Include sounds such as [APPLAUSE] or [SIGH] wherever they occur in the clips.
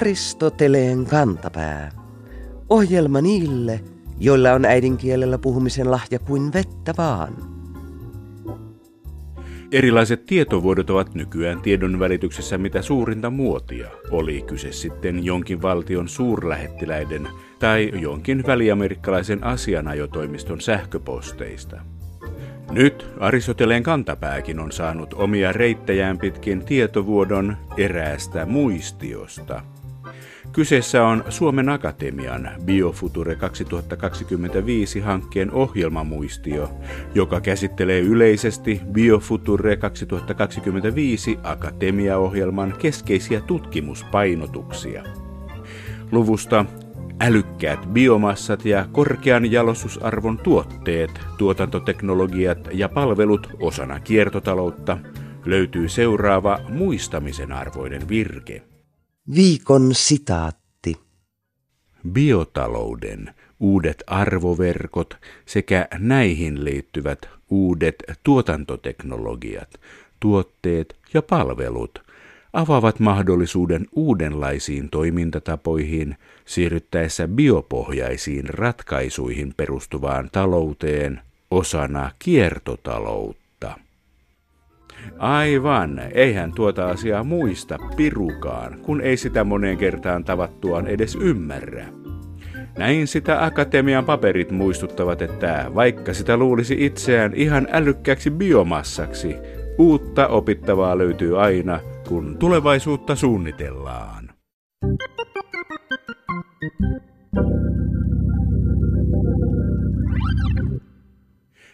Aristoteleen kantapää. Ohjelma niille, joilla on äidinkielellä puhumisen lahja kuin vettä vaan. Erilaiset tietovuodot ovat nykyään tiedon välityksessä mitä suurinta muotia. Oli kyse sitten jonkin valtion suurlähettiläiden tai jonkin väliamerikkalaisen asianajotoimiston sähköposteista. Nyt Aristoteleen kantapääkin on saanut omia reittejään pitkin tietovuodon eräästä muistiosta. Kyseessä on Suomen Akatemian Biofuture 2025 hankkeen ohjelmamuistio, joka käsittelee yleisesti Biofuture 2025 Akatemiaohjelman keskeisiä tutkimuspainotuksia. Luvusta Älykkäät biomassat ja korkean jalostusarvon tuotteet, tuotantoteknologiat ja palvelut osana kiertotaloutta löytyy seuraava muistamisen arvoinen virke. Viikon sitaatti. Biotalouden uudet arvoverkot sekä näihin liittyvät uudet tuotantoteknologiat, tuotteet ja palvelut – avaavat mahdollisuuden uudenlaisiin toimintatapoihin siirryttäessä biopohjaisiin ratkaisuihin perustuvaan talouteen osana kiertotaloutta. Aivan, eihän tuota asiaa muista pirukaan, kun ei sitä moneen kertaan tavattuaan edes ymmärrä. Näin sitä akatemian paperit muistuttavat, että vaikka sitä luulisi itseään ihan älykkääksi biomassaksi, uutta opittavaa löytyy aina – kun tulevaisuutta suunnitellaan.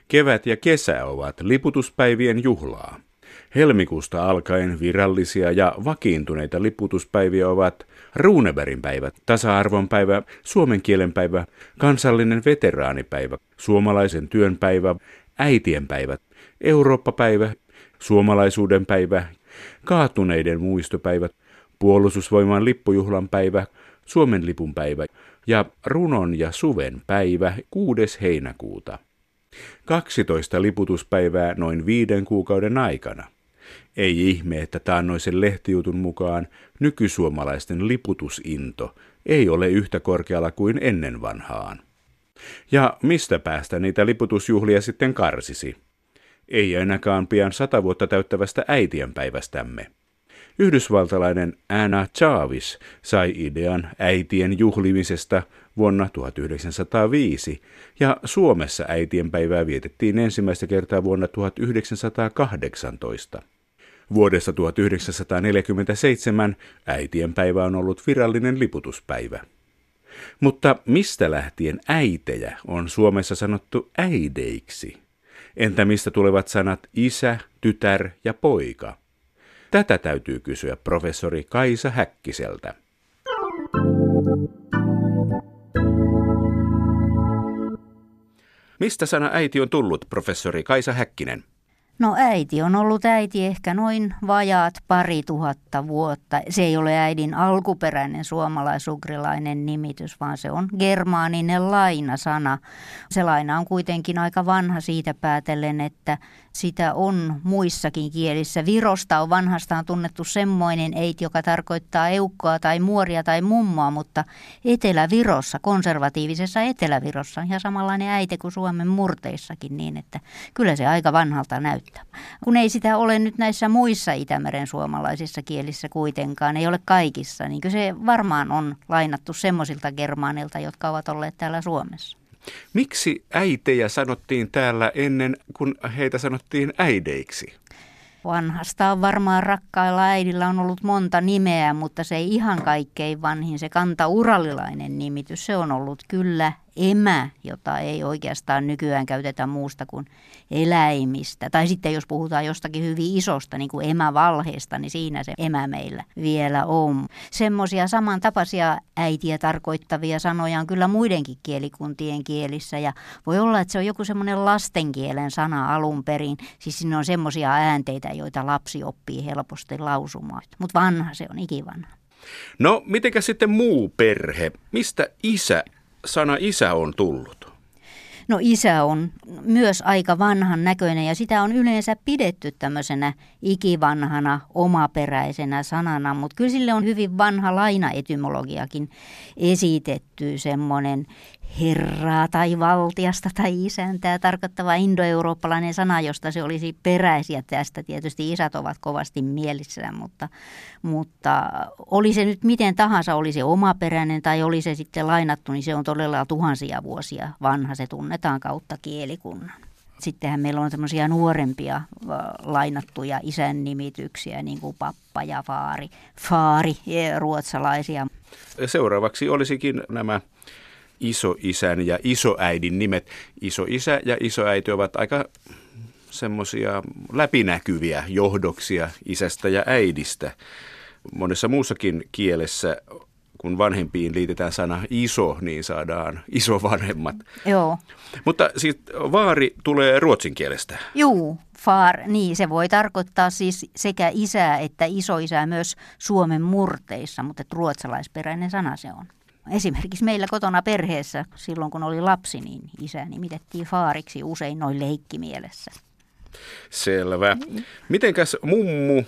Kevät ja kesä ovat liputuspäivien juhlaa. Helmikuusta alkaen virallisia ja vakiintuneita liputuspäiviä ovat Ruunebergin päivä, tasa-arvon päivä, suomen kielen päivä, kansallinen veteraanipäivä, suomalaisen työn päivä, äitien päivä, Eurooppa-päivä, suomalaisuuden päivä kaatuneiden muistopäivät, puolustusvoiman lippujuhlan päivä, Suomen lipun päivä ja runon ja suven päivä 6. heinäkuuta. 12 liputuspäivää noin viiden kuukauden aikana. Ei ihme, että taannoisen lehtijutun mukaan nykysuomalaisten liputusinto ei ole yhtä korkealla kuin ennen vanhaan. Ja mistä päästä niitä liputusjuhlia sitten karsisi? ei ainakaan pian sata vuotta täyttävästä äitienpäivästämme. Yhdysvaltalainen Anna Chavis sai idean äitien juhlimisesta vuonna 1905 ja Suomessa äitienpäivää vietettiin ensimmäistä kertaa vuonna 1918. Vuodesta 1947 äitienpäivä on ollut virallinen liputuspäivä. Mutta mistä lähtien äitejä on Suomessa sanottu äideiksi? Entä mistä tulevat sanat isä, tytär ja poika? Tätä täytyy kysyä professori Kaisa Häkkiseltä. Mistä sana äiti on tullut, professori Kaisa Häkkinen? No äiti on ollut äiti ehkä noin vajaat pari tuhatta vuotta. Se ei ole äidin alkuperäinen suomalaisugrilainen nimitys, vaan se on germaaninen lainasana. Se laina on kuitenkin aika vanha siitä päätellen, että sitä on muissakin kielissä. Virosta on vanhastaan tunnettu semmoinen eit, joka tarkoittaa eukkoa tai muoria tai mummoa, mutta Etelä-Virossa, konservatiivisessa Etelä-Virossa on ihan samanlainen äite kuin Suomen murteissakin niin, että kyllä se aika vanhalta näyttää. Kun ei sitä ole nyt näissä muissa Itämeren suomalaisissa kielissä kuitenkaan, ei ole kaikissa, niin kyllä se varmaan on lainattu semmoisilta germaanilta, jotka ovat olleet täällä Suomessa. Miksi äitejä sanottiin täällä ennen kuin heitä sanottiin äideiksi? Vanhastaan varmaan rakkailla äidillä on ollut monta nimeä, mutta se ei ihan kaikkein vanhin, se kantaurallilainen nimitys, se on ollut kyllä emä, jota ei oikeastaan nykyään käytetä muusta kuin eläimistä. Tai sitten jos puhutaan jostakin hyvin isosta, niin kuin emävalheesta, niin siinä se emä meillä vielä on. Semmoisia samantapaisia äitiä tarkoittavia sanoja on kyllä muidenkin kielikuntien kielissä. Ja voi olla, että se on joku semmoinen lastenkielen sana alun perin. Siis siinä on semmoisia äänteitä, joita lapsi oppii helposti lausumaan. Mutta vanha se on, ikivanha. No, mitenkä sitten muu perhe? Mistä isä sana isä on tullut? No isä on myös aika vanhan näköinen ja sitä on yleensä pidetty tämmöisenä ikivanhana omaperäisenä sanana, mutta kyllä sille on hyvin vanha lainaetymologiakin esitetty semmoinen herraa tai valtiasta tai isäntää tarkoittava indoeurooppalainen sana, josta se olisi peräisiä tästä. Tietysti isät ovat kovasti mielissään, mutta, mutta oli se nyt miten tahansa, oli se omaperäinen tai oli se sitten lainattu, niin se on todella tuhansia vuosia vanha. Se tunnetaan kautta kielikunnan. Sittenhän meillä on semmoisia nuorempia lainattuja isän nimityksiä, niin kuin pappa ja faari, faari ruotsalaisia. Seuraavaksi olisikin nämä isoisän ja isoäidin nimet. Isoisä ja isoäiti ovat aika semmoisia läpinäkyviä johdoksia isästä ja äidistä. Monessa muussakin kielessä, kun vanhempiin liitetään sana iso, niin saadaan isovanhemmat. Joo. Mutta siis vaari tulee ruotsin kielestä. Juu, far, niin se voi tarkoittaa siis sekä isää että isoisää myös Suomen murteissa, mutta ruotsalaisperäinen sana se on. Esimerkiksi meillä kotona perheessä, silloin kun oli lapsi, niin isä nimitettiin faariksi usein noin leikkimielessä. Selvä. Mitenkäs mummu?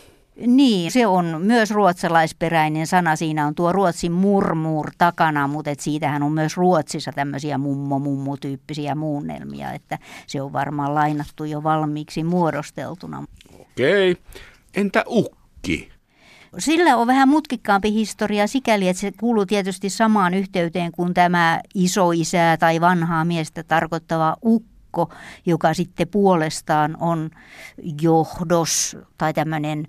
Niin, se on myös ruotsalaisperäinen sana. Siinä on tuo ruotsin murmur takana, mutta et siitähän on myös Ruotsissa tämmöisiä mummo-mummu-tyyppisiä muunnelmia, että se on varmaan lainattu jo valmiiksi muodosteltuna. Okei. Entä ukki? Sillä on vähän mutkikkaampi historia sikäli, että se kuuluu tietysti samaan yhteyteen kuin tämä isoisää tai vanhaa miestä tarkoittava ukko, joka sitten puolestaan on johdos tai tämmöinen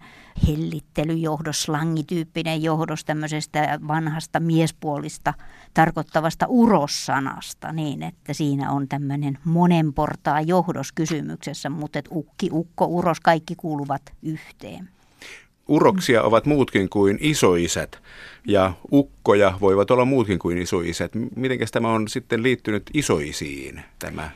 hellittelyjohdos, slangityyppinen johdos tämmöisestä vanhasta miespuolista tarkoittavasta urossanasta, niin että siinä on tämmöinen monen johdos kysymyksessä, mutta ukki, ukko, uros, kaikki kuuluvat yhteen uroksia ovat muutkin kuin isoisät ja ukkoja voivat olla muutkin kuin isoisät. Miten tämä on sitten liittynyt isoisiin tämä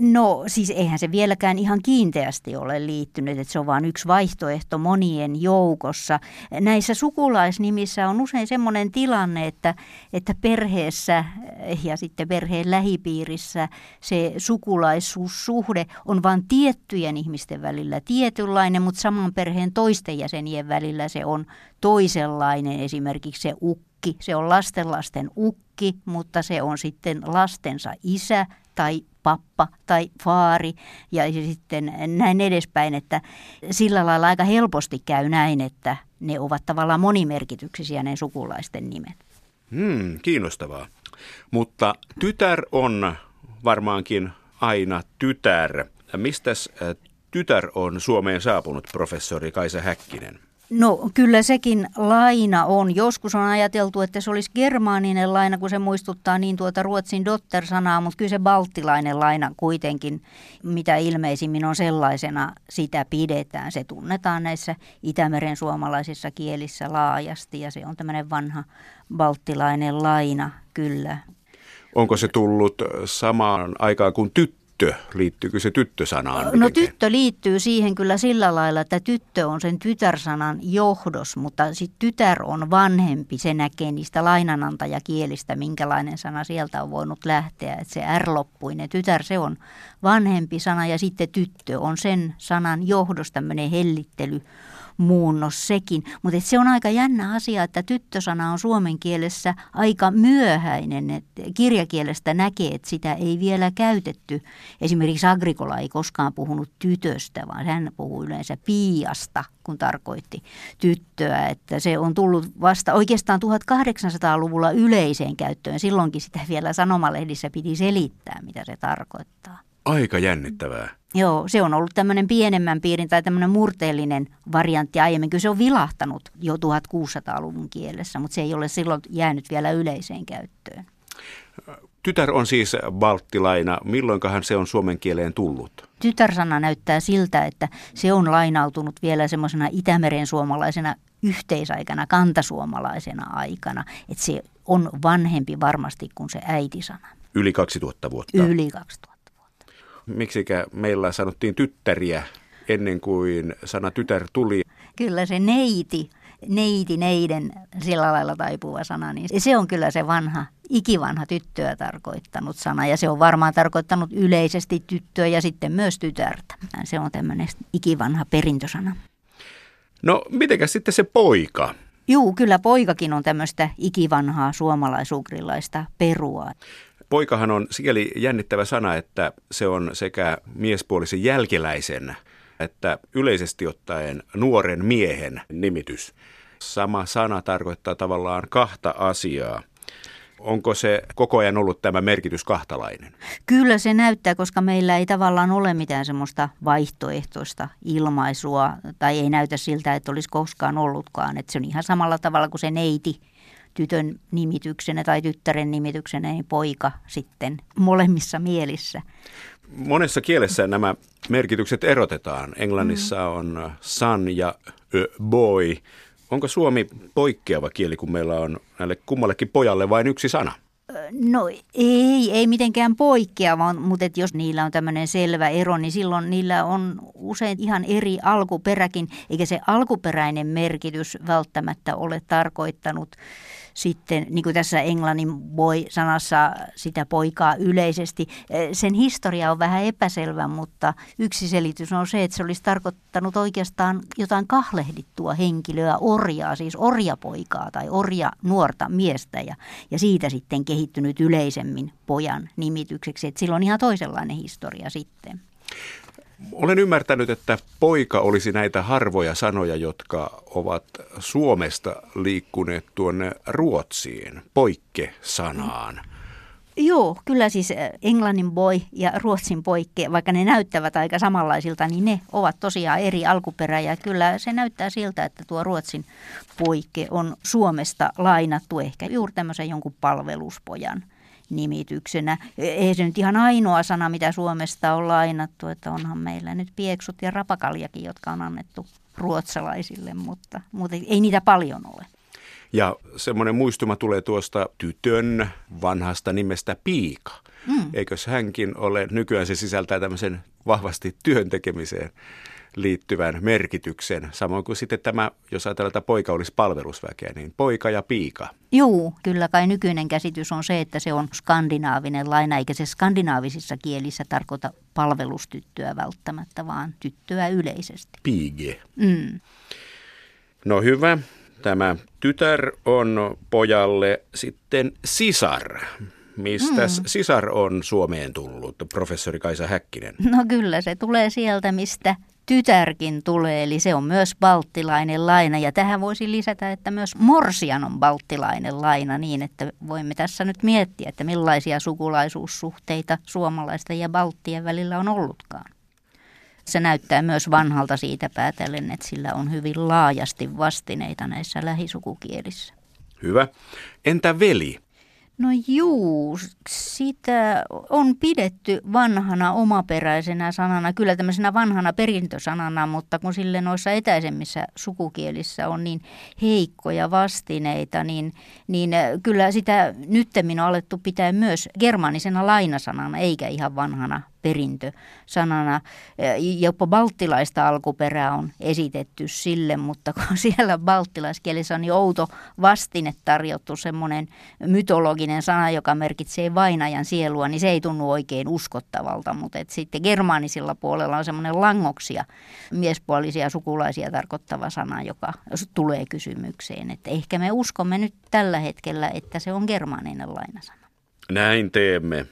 No siis eihän se vieläkään ihan kiinteästi ole liittynyt, että se on vain yksi vaihtoehto monien joukossa. Näissä sukulaisnimissä on usein sellainen tilanne, että, että perheessä ja sitten perheen lähipiirissä se sukulaisuussuhde on vain tiettyjen ihmisten välillä tietynlainen, mutta saman perheen toisten jäsenien välillä se on toisenlainen. Esimerkiksi se ukki, se on lastenlasten ukki, mutta se on sitten lastensa isä tai pappa tai faari ja sitten näin edespäin, että sillä lailla aika helposti käy näin, että ne ovat tavallaan monimerkityksisiä ne sukulaisten nimet. Hmm, kiinnostavaa. Mutta tytär on varmaankin aina tytär. Mistäs tytär on Suomeen saapunut, professori Kaisa Häkkinen? No kyllä sekin laina on. Joskus on ajateltu, että se olisi germaaninen laina, kun se muistuttaa niin tuota ruotsin dotter-sanaa, mutta kyllä se balttilainen laina kuitenkin, mitä ilmeisimmin on sellaisena, sitä pidetään. Se tunnetaan näissä Itämeren suomalaisissa kielissä laajasti ja se on tämmöinen vanha balttilainen laina, kyllä. Onko se tullut samaan aikaan kuin tyttö? Tyttö, liittyykö se tyttösanaan? No mitenkään? tyttö liittyy siihen kyllä sillä lailla, että tyttö on sen tytärsanan johdos, mutta sitten tytär on vanhempi, se näkee niistä lainanantajakielistä, minkälainen sana sieltä on voinut lähteä, että se R-loppuinen tytär, se on vanhempi sana ja sitten tyttö on sen sanan johdos tämmöinen hellittely muunnos sekin. Mutta se on aika jännä asia, että tyttösana on suomen kielessä aika myöhäinen. Et kirjakielestä näkee, että sitä ei vielä käytetty. Esimerkiksi Agrikola ei koskaan puhunut tytöstä, vaan hän puhui yleensä piiasta, kun tarkoitti tyttöä. Että se on tullut vasta oikeastaan 1800-luvulla yleiseen käyttöön. Silloinkin sitä vielä sanomalehdissä piti selittää, mitä se tarkoittaa. Aika jännittävää. Joo, se on ollut tämmöinen pienemmän piirin tai tämmöinen murteellinen variantti aiemmin. Kyllä se on vilahtanut jo 1600-luvun kielessä, mutta se ei ole silloin jäänyt vielä yleiseen käyttöön. Tytär on siis balttilaina. Milloinkahan se on suomen kieleen tullut? Tytärsana näyttää siltä, että se on lainautunut vielä semmoisena Itämeren suomalaisena yhteisaikana, kantasuomalaisena aikana. Että se on vanhempi varmasti kuin se äitisana. Yli 2000 vuotta? Yli 2000 miksikä meillä sanottiin tyttäriä ennen kuin sana tytär tuli. Kyllä se neiti, neiti, neiden sillä lailla taipuva sana, niin se on kyllä se vanha ikivanha tyttöä tarkoittanut sana ja se on varmaan tarkoittanut yleisesti tyttöä ja sitten myös tytärtä. Se on tämmöinen ikivanha perintösana. No, mitenkäs sitten se poika? Juu, kyllä poikakin on tämmöistä ikivanhaa suomalaisugrilaista perua. Poikahan on sikäli jännittävä sana, että se on sekä miespuolisen jälkeläisen että yleisesti ottaen nuoren miehen nimitys. Sama sana tarkoittaa tavallaan kahta asiaa. Onko se koko ajan ollut tämä merkitys kahtalainen? Kyllä se näyttää, koska meillä ei tavallaan ole mitään semmoista vaihtoehtoista ilmaisua, tai ei näytä siltä, että olisi koskaan ollutkaan. Että se on ihan samalla tavalla kuin se neiti tytön nimityksenä tai tyttären nimityksenä, niin poika sitten molemmissa mielissä. Monessa kielessä nämä merkitykset erotetaan. Englannissa mm. on son ja boy. Onko suomi poikkeava kieli, kun meillä on näille kummallekin pojalle vain yksi sana? No ei, ei mitenkään poikkeava, mutta et jos niillä on tämmöinen selvä ero, niin silloin niillä on usein ihan eri alkuperäkin, eikä se alkuperäinen merkitys välttämättä ole tarkoittanut sitten, niin kuin tässä englannin boy-sanassa sitä poikaa yleisesti. Sen historia on vähän epäselvä, mutta yksi selitys on se, että se olisi tarkoittanut oikeastaan jotain kahlehdittua henkilöä, orjaa, siis orjapoikaa tai orja nuorta miestä ja, ja siitä sitten kehittynyt yleisemmin pojan nimitykseksi. Että sillä on ihan toisenlainen historia sitten. Olen ymmärtänyt, että poika olisi näitä harvoja sanoja, jotka ovat Suomesta liikkuneet tuonne Ruotsiin, poikke-sanaan. Joo, kyllä siis eh, englannin boy ja ruotsin poikke, vaikka ne näyttävät aika samanlaisilta, niin ne ovat tosiaan eri alkuperä. Ja kyllä se näyttää siltä, että tuo ruotsin poikke on Suomesta lainattu ehkä juuri tämmöisen jonkun palveluspojan nimityksenä. Ei se nyt ihan ainoa sana, mitä Suomesta on lainattu, että onhan meillä nyt pieksut ja rapakaljakin, jotka on annettu ruotsalaisille, mutta, mutta ei niitä paljon ole. Ja semmoinen muistuma tulee tuosta tytön vanhasta nimestä Piika. Mm. Eikös hänkin ole, nykyään se sisältää tämmöisen vahvasti työn tekemiseen liittyvän merkityksen. Samoin kuin sitten tämä, jos ajatellaan, että poika olisi palvelusväkeä, niin poika ja piika. Joo, kyllä kai nykyinen käsitys on se, että se on skandinaavinen laina, eikä se skandinaavisissa kielissä tarkoita palvelustyttöä välttämättä, vaan tyttöä yleisesti. Pige. Mm. No hyvä. Tämä tytär on pojalle sitten sisar. Mistä mm. sisar on Suomeen tullut, professori Kaisa Häkkinen? No kyllä, se tulee sieltä, mistä tytärkin tulee, eli se on myös balttilainen laina. Ja tähän voisi lisätä, että myös Morsian on balttilainen laina niin, että voimme tässä nyt miettiä, että millaisia sukulaisuussuhteita suomalaisten ja balttien välillä on ollutkaan. Se näyttää myös vanhalta siitä päätellen, että sillä on hyvin laajasti vastineita näissä lähisukukielissä. Hyvä. Entä veli? No juu, sitä on pidetty vanhana omaperäisenä sanana, kyllä tämmöisenä vanhana perintösanana, mutta kun sille noissa etäisemmissä sukukielissä on niin heikkoja vastineita, niin, niin kyllä sitä nyttemmin on alettu pitää myös germaanisena lainasanana, eikä ihan vanhana perintösanana. Jopa balttilaista alkuperää on esitetty sille, mutta kun [LAUGHS] siellä balttilaiskielessä on niin outo vastine tarjottu, semmoinen mytologinen sana, joka merkitsee vainajan sielua, niin se ei tunnu oikein uskottavalta. Mutta et sitten germaanisilla puolella on semmoinen langoksia, miespuolisia sukulaisia tarkoittava sana, joka tulee kysymykseen. Että ehkä me uskomme nyt tällä hetkellä, että se on germaaninen lainasana. Näin teemme.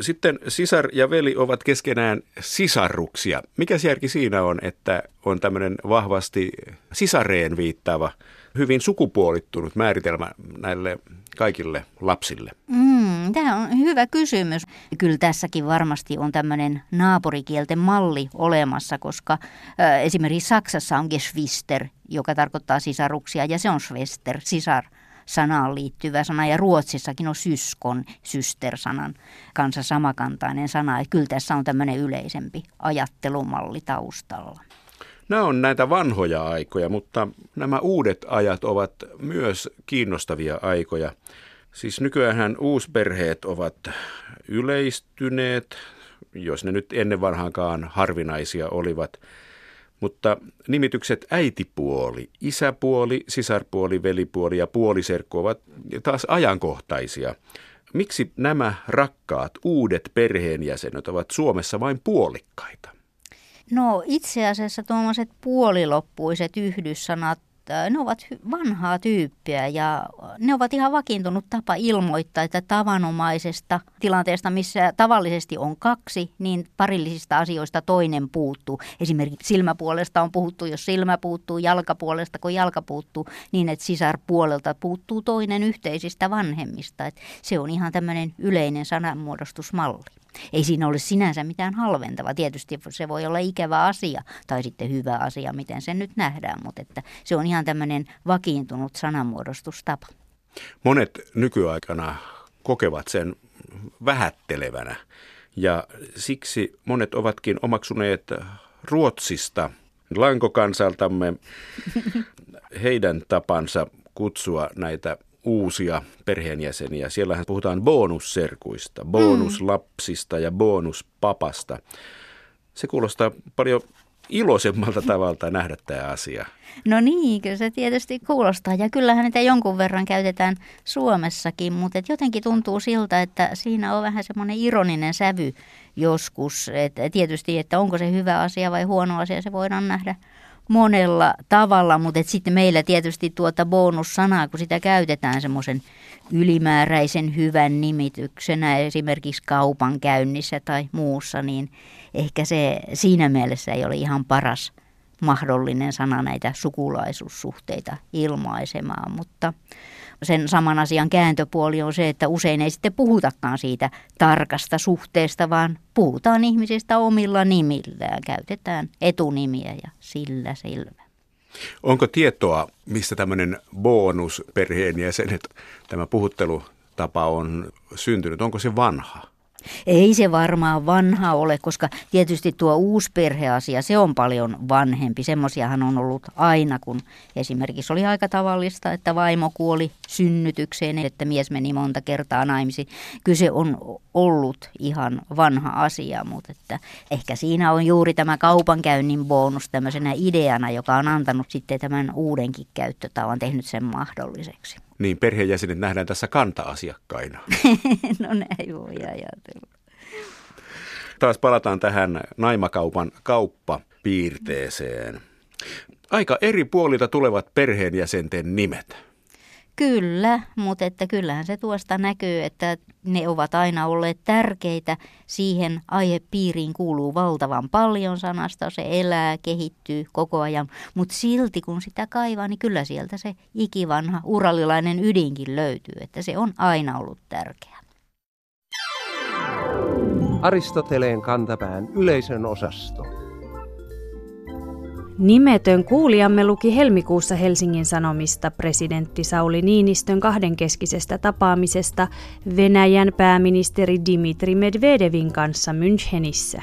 Sitten sisar ja veli ovat keskenään sisarruksia. Mikä järki siinä on, että on tämmöinen vahvasti sisareen viittaava, hyvin sukupuolittunut määritelmä näille kaikille lapsille? Mm, tämä on hyvä kysymys. Kyllä tässäkin varmasti on tämmöinen naapurikielten malli olemassa, koska äh, esimerkiksi Saksassa on Geschwister, joka tarkoittaa sisaruksia, ja se on Schwester, sisar sanaan liittyvä sana ja Ruotsissakin on syskon, syster-sanan kanssa samakantainen sana. Että kyllä tässä on tämmöinen yleisempi ajattelumalli taustalla. Nämä on näitä vanhoja aikoja, mutta nämä uudet ajat ovat myös kiinnostavia aikoja. Siis nykyään uusperheet ovat yleistyneet, jos ne nyt ennen vanhaankaan harvinaisia olivat. Mutta nimitykset äitipuoli, isäpuoli, sisarpuoli, velipuoli ja puoliserkku ovat taas ajankohtaisia. Miksi nämä rakkaat uudet perheenjäsenet ovat Suomessa vain puolikkaita? No itse asiassa tuommoiset puoliloppuiset yhdyssanat ne ovat vanhaa tyyppiä ja ne ovat ihan vakiintunut tapa ilmoittaa, että tavanomaisesta tilanteesta, missä tavallisesti on kaksi, niin parillisista asioista toinen puuttuu. Esimerkiksi silmäpuolesta on puhuttu, jos silmä puuttuu, jalkapuolesta kun jalka puuttuu, niin että sisarpuolelta puuttuu toinen yhteisistä vanhemmista. Se on ihan tämmöinen yleinen sananmuodostusmalli. Ei siinä ole sinänsä mitään halventava. Tietysti se voi olla ikävä asia tai sitten hyvä asia, miten se nyt nähdään, mutta että se on ihan tämmöinen vakiintunut sananmuodostustapa. Monet nykyaikana kokevat sen vähättelevänä ja siksi monet ovatkin omaksuneet Ruotsista lankokansaltamme [LAUGHS] heidän tapansa kutsua näitä uusia perheenjäseniä. Siellähän puhutaan bonusserkuista, bonuslapsista ja bonuspapasta. Se kuulostaa paljon iloisemmalta tavalta nähdä tämä asia. No niin, kyllä se tietysti kuulostaa. Ja kyllähän niitä jonkun verran käytetään Suomessakin, mutta et jotenkin tuntuu siltä, että siinä on vähän semmoinen ironinen sävy joskus. Et tietysti, että onko se hyvä asia vai huono asia, se voidaan nähdä monella tavalla, mutta sitten meillä tietysti tuota bonussanaa, kun sitä käytetään semmoisen ylimääräisen hyvän nimityksenä esimerkiksi kaupankäynnissä tai muussa, niin ehkä se siinä mielessä ei ole ihan paras mahdollinen sana näitä sukulaisuussuhteita ilmaisemaan, mutta sen saman asian kääntöpuoli on se, että usein ei sitten puhutakaan siitä tarkasta suhteesta, vaan puhutaan ihmisistä omilla nimillään, käytetään etunimiä ja sillä selvä. Onko tietoa, mistä tämmöinen bonus perheenjäsenet, tämä puhuttelutapa on syntynyt? Onko se vanha? Ei se varmaan vanha ole, koska tietysti tuo uusperheasia, se on paljon vanhempi. Semmoisiahan on ollut aina, kun esimerkiksi oli aika tavallista, että vaimo kuoli synnytykseen, että mies meni monta kertaa naimisiin. Kyse on ollut ihan vanha asia, mutta että ehkä siinä on juuri tämä kaupankäynnin bonus tämmöisenä ideana, joka on antanut sitten tämän uudenkin käyttötavan, tehnyt sen mahdolliseksi niin perheenjäsenet nähdään tässä kanta-asiakkaina. [LAUGHS] no näin voi ajatella. Taas palataan tähän naimakaupan kauppapiirteeseen. Aika eri puolilta tulevat perheenjäsenten nimet. Kyllä, mutta että kyllähän se tuosta näkyy, että ne ovat aina olleet tärkeitä. Siihen aihepiiriin kuuluu valtavan paljon sanasta, se elää, kehittyy koko ajan. Mutta silti kun sitä kaivaa, niin kyllä sieltä se ikivanha uralilainen ydinkin löytyy, että se on aina ollut tärkeä. Aristoteleen kantapään yleisön osasto. Nimetön kuulijamme luki helmikuussa Helsingin Sanomista presidentti Sauli Niinistön kahdenkeskisestä tapaamisesta Venäjän pääministeri Dimitri Medvedevin kanssa Münchenissä.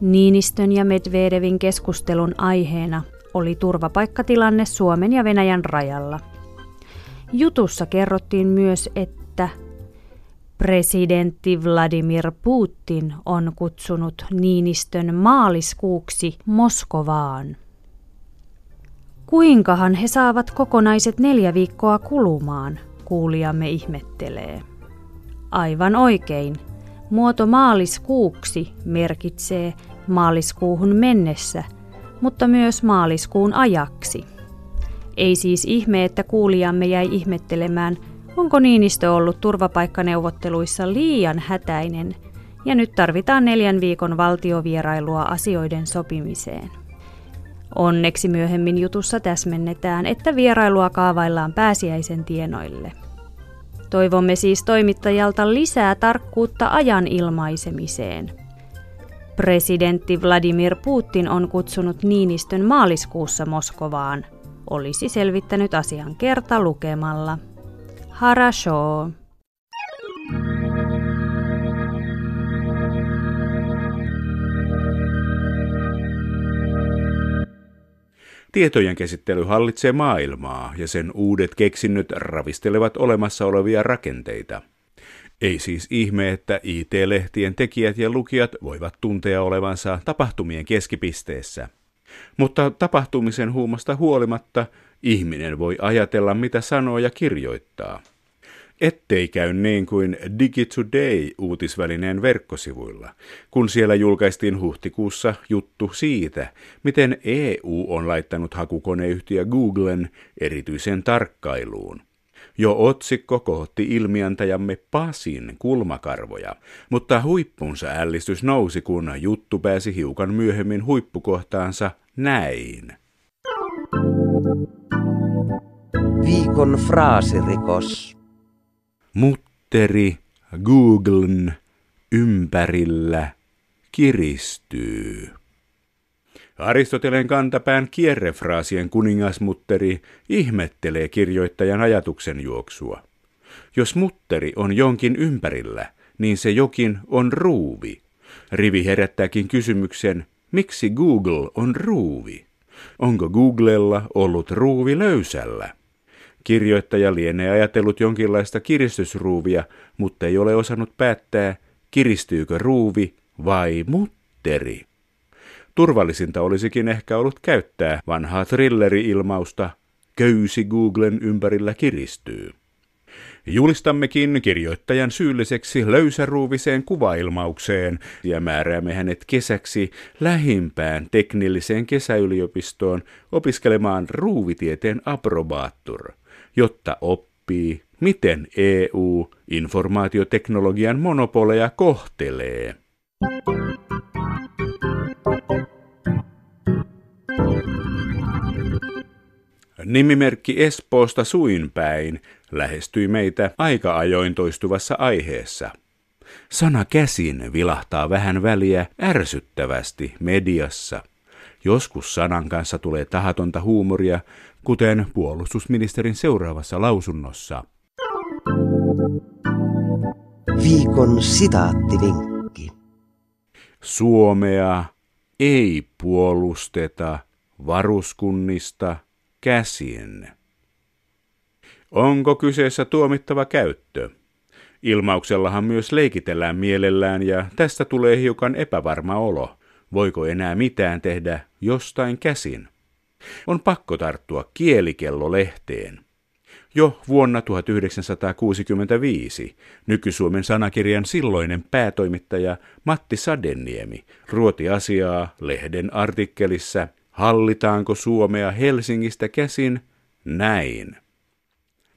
Niinistön ja Medvedevin keskustelun aiheena oli turvapaikkatilanne Suomen ja Venäjän rajalla. Jutussa kerrottiin myös, että presidentti Vladimir Putin on kutsunut Niinistön maaliskuuksi Moskovaan. Kuinkahan he saavat kokonaiset neljä viikkoa kulumaan, kuulijamme ihmettelee. Aivan oikein. Muoto maaliskuuksi merkitsee maaliskuuhun mennessä, mutta myös maaliskuun ajaksi. Ei siis ihme, että kuulijamme jäi ihmettelemään, onko Niinistö ollut turvapaikkaneuvotteluissa liian hätäinen ja nyt tarvitaan neljän viikon valtiovierailua asioiden sopimiseen. Onneksi myöhemmin jutussa täsmennetään, että vierailua kaavaillaan pääsiäisen tienoille. Toivomme siis toimittajalta lisää tarkkuutta ajan ilmaisemiseen. Presidentti Vladimir Putin on kutsunut Niinistön maaliskuussa Moskovaan. Olisi selvittänyt asian kerta lukemalla. Harasho. Tietojen käsittely hallitsee maailmaa ja sen uudet keksinnöt ravistelevat olemassa olevia rakenteita. Ei siis ihme, että IT-lehtien tekijät ja lukijat voivat tuntea olevansa tapahtumien keskipisteessä. Mutta tapahtumisen huumasta huolimatta ihminen voi ajatella, mitä sanoo ja kirjoittaa. Ettei käy niin kuin Digi uutisvälineen verkkosivuilla, kun siellä julkaistiin huhtikuussa juttu siitä, miten EU on laittanut hakukoneyhtiö Googlen erityisen tarkkailuun. Jo otsikko kohotti ilmiantajamme Pasin kulmakarvoja, mutta huippunsa ällistys nousi, kun juttu pääsi hiukan myöhemmin huippukohtaansa näin. Viikon fraasirikos. Mutteri Googlen ympärillä kiristyy. Aristoteleen kantapään kierrefraasien kuningasmutteri ihmettelee kirjoittajan ajatuksen juoksua. Jos mutteri on jonkin ympärillä, niin se jokin on ruuvi. Rivi herättääkin kysymyksen, miksi Google on ruuvi? Onko Googlella ollut ruuvi löysällä? Kirjoittaja lienee ajatellut jonkinlaista kiristysruuvia, mutta ei ole osannut päättää, kiristyykö ruuvi vai mutteri. Turvallisinta olisikin ehkä ollut käyttää vanhaa thriller-ilmausta Köysi Googlen ympärillä kiristyy. Julistammekin kirjoittajan syylliseksi löysäruuviseen kuvailmaukseen ja määräämme hänet kesäksi lähimpään teknilliseen kesäyliopistoon opiskelemaan ruuvitieteen aprobaattur, jotta oppii, miten EU informaatioteknologian monopoleja kohtelee. Nimimerkki Espoosta suinpäin lähestyi meitä aika ajoin toistuvassa aiheessa. Sana käsin vilahtaa vähän väliä ärsyttävästi mediassa. Joskus sanan kanssa tulee tahatonta huumoria, kuten puolustusministerin seuraavassa lausunnossa. Viikon sitaattivinkki. Suomea ei puolusteta varuskunnista käsin. Onko kyseessä tuomittava käyttö? Ilmauksellahan myös leikitellään mielellään ja tästä tulee hiukan epävarma olo. Voiko enää mitään tehdä jostain käsin? On pakko tarttua kielikello-lehteen. Jo vuonna 1965 Nyky-Suomen sanakirjan silloinen päätoimittaja Matti Sadeniemi ruoti asiaa lehden artikkelissa Hallitaanko Suomea Helsingistä käsin? Näin.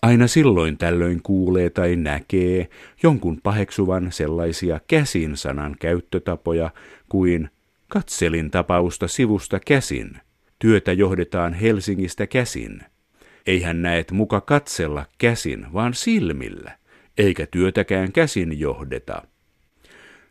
Aina silloin tällöin kuulee tai näkee jonkun paheksuvan sellaisia käsin sanan käyttötapoja kuin katselin tapausta sivusta käsin, työtä johdetaan Helsingistä käsin. Eihän näet muka katsella käsin, vaan silmillä, eikä työtäkään käsin johdeta.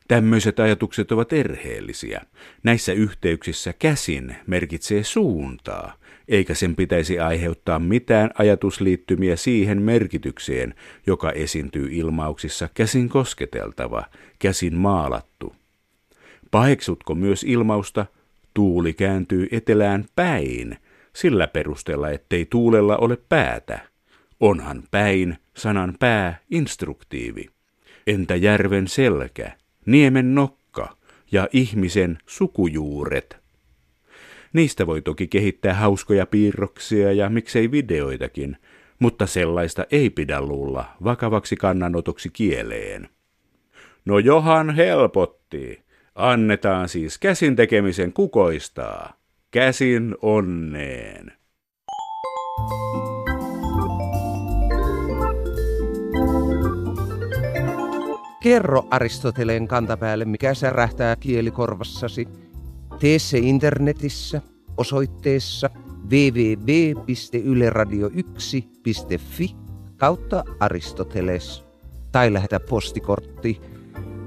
Tämmöiset ajatukset ovat erheellisiä. Näissä yhteyksissä käsin merkitsee suuntaa, eikä sen pitäisi aiheuttaa mitään ajatusliittymiä siihen merkitykseen, joka esiintyy ilmauksissa käsin kosketeltava, käsin maalattu. Paheksutko myös ilmausta tuuli kääntyy etelään päin, sillä perusteella, ettei tuulella ole päätä? Onhan päin sanan pää instruktiivi. Entä järven selkä, niemen nokka ja ihmisen sukujuuret? Niistä voi toki kehittää hauskoja piirroksia ja miksei videoitakin, mutta sellaista ei pidä luulla vakavaksi kannanotoksi kieleen. No johan helpotti. Annetaan siis käsin tekemisen kukoistaa. Käsin onneen. Kerro Aristoteleen kantapäälle, mikä särähtää kielikorvassasi – Tee se internetissä osoitteessa www.yleradio1.fi kautta Aristoteles tai lähetä postikortti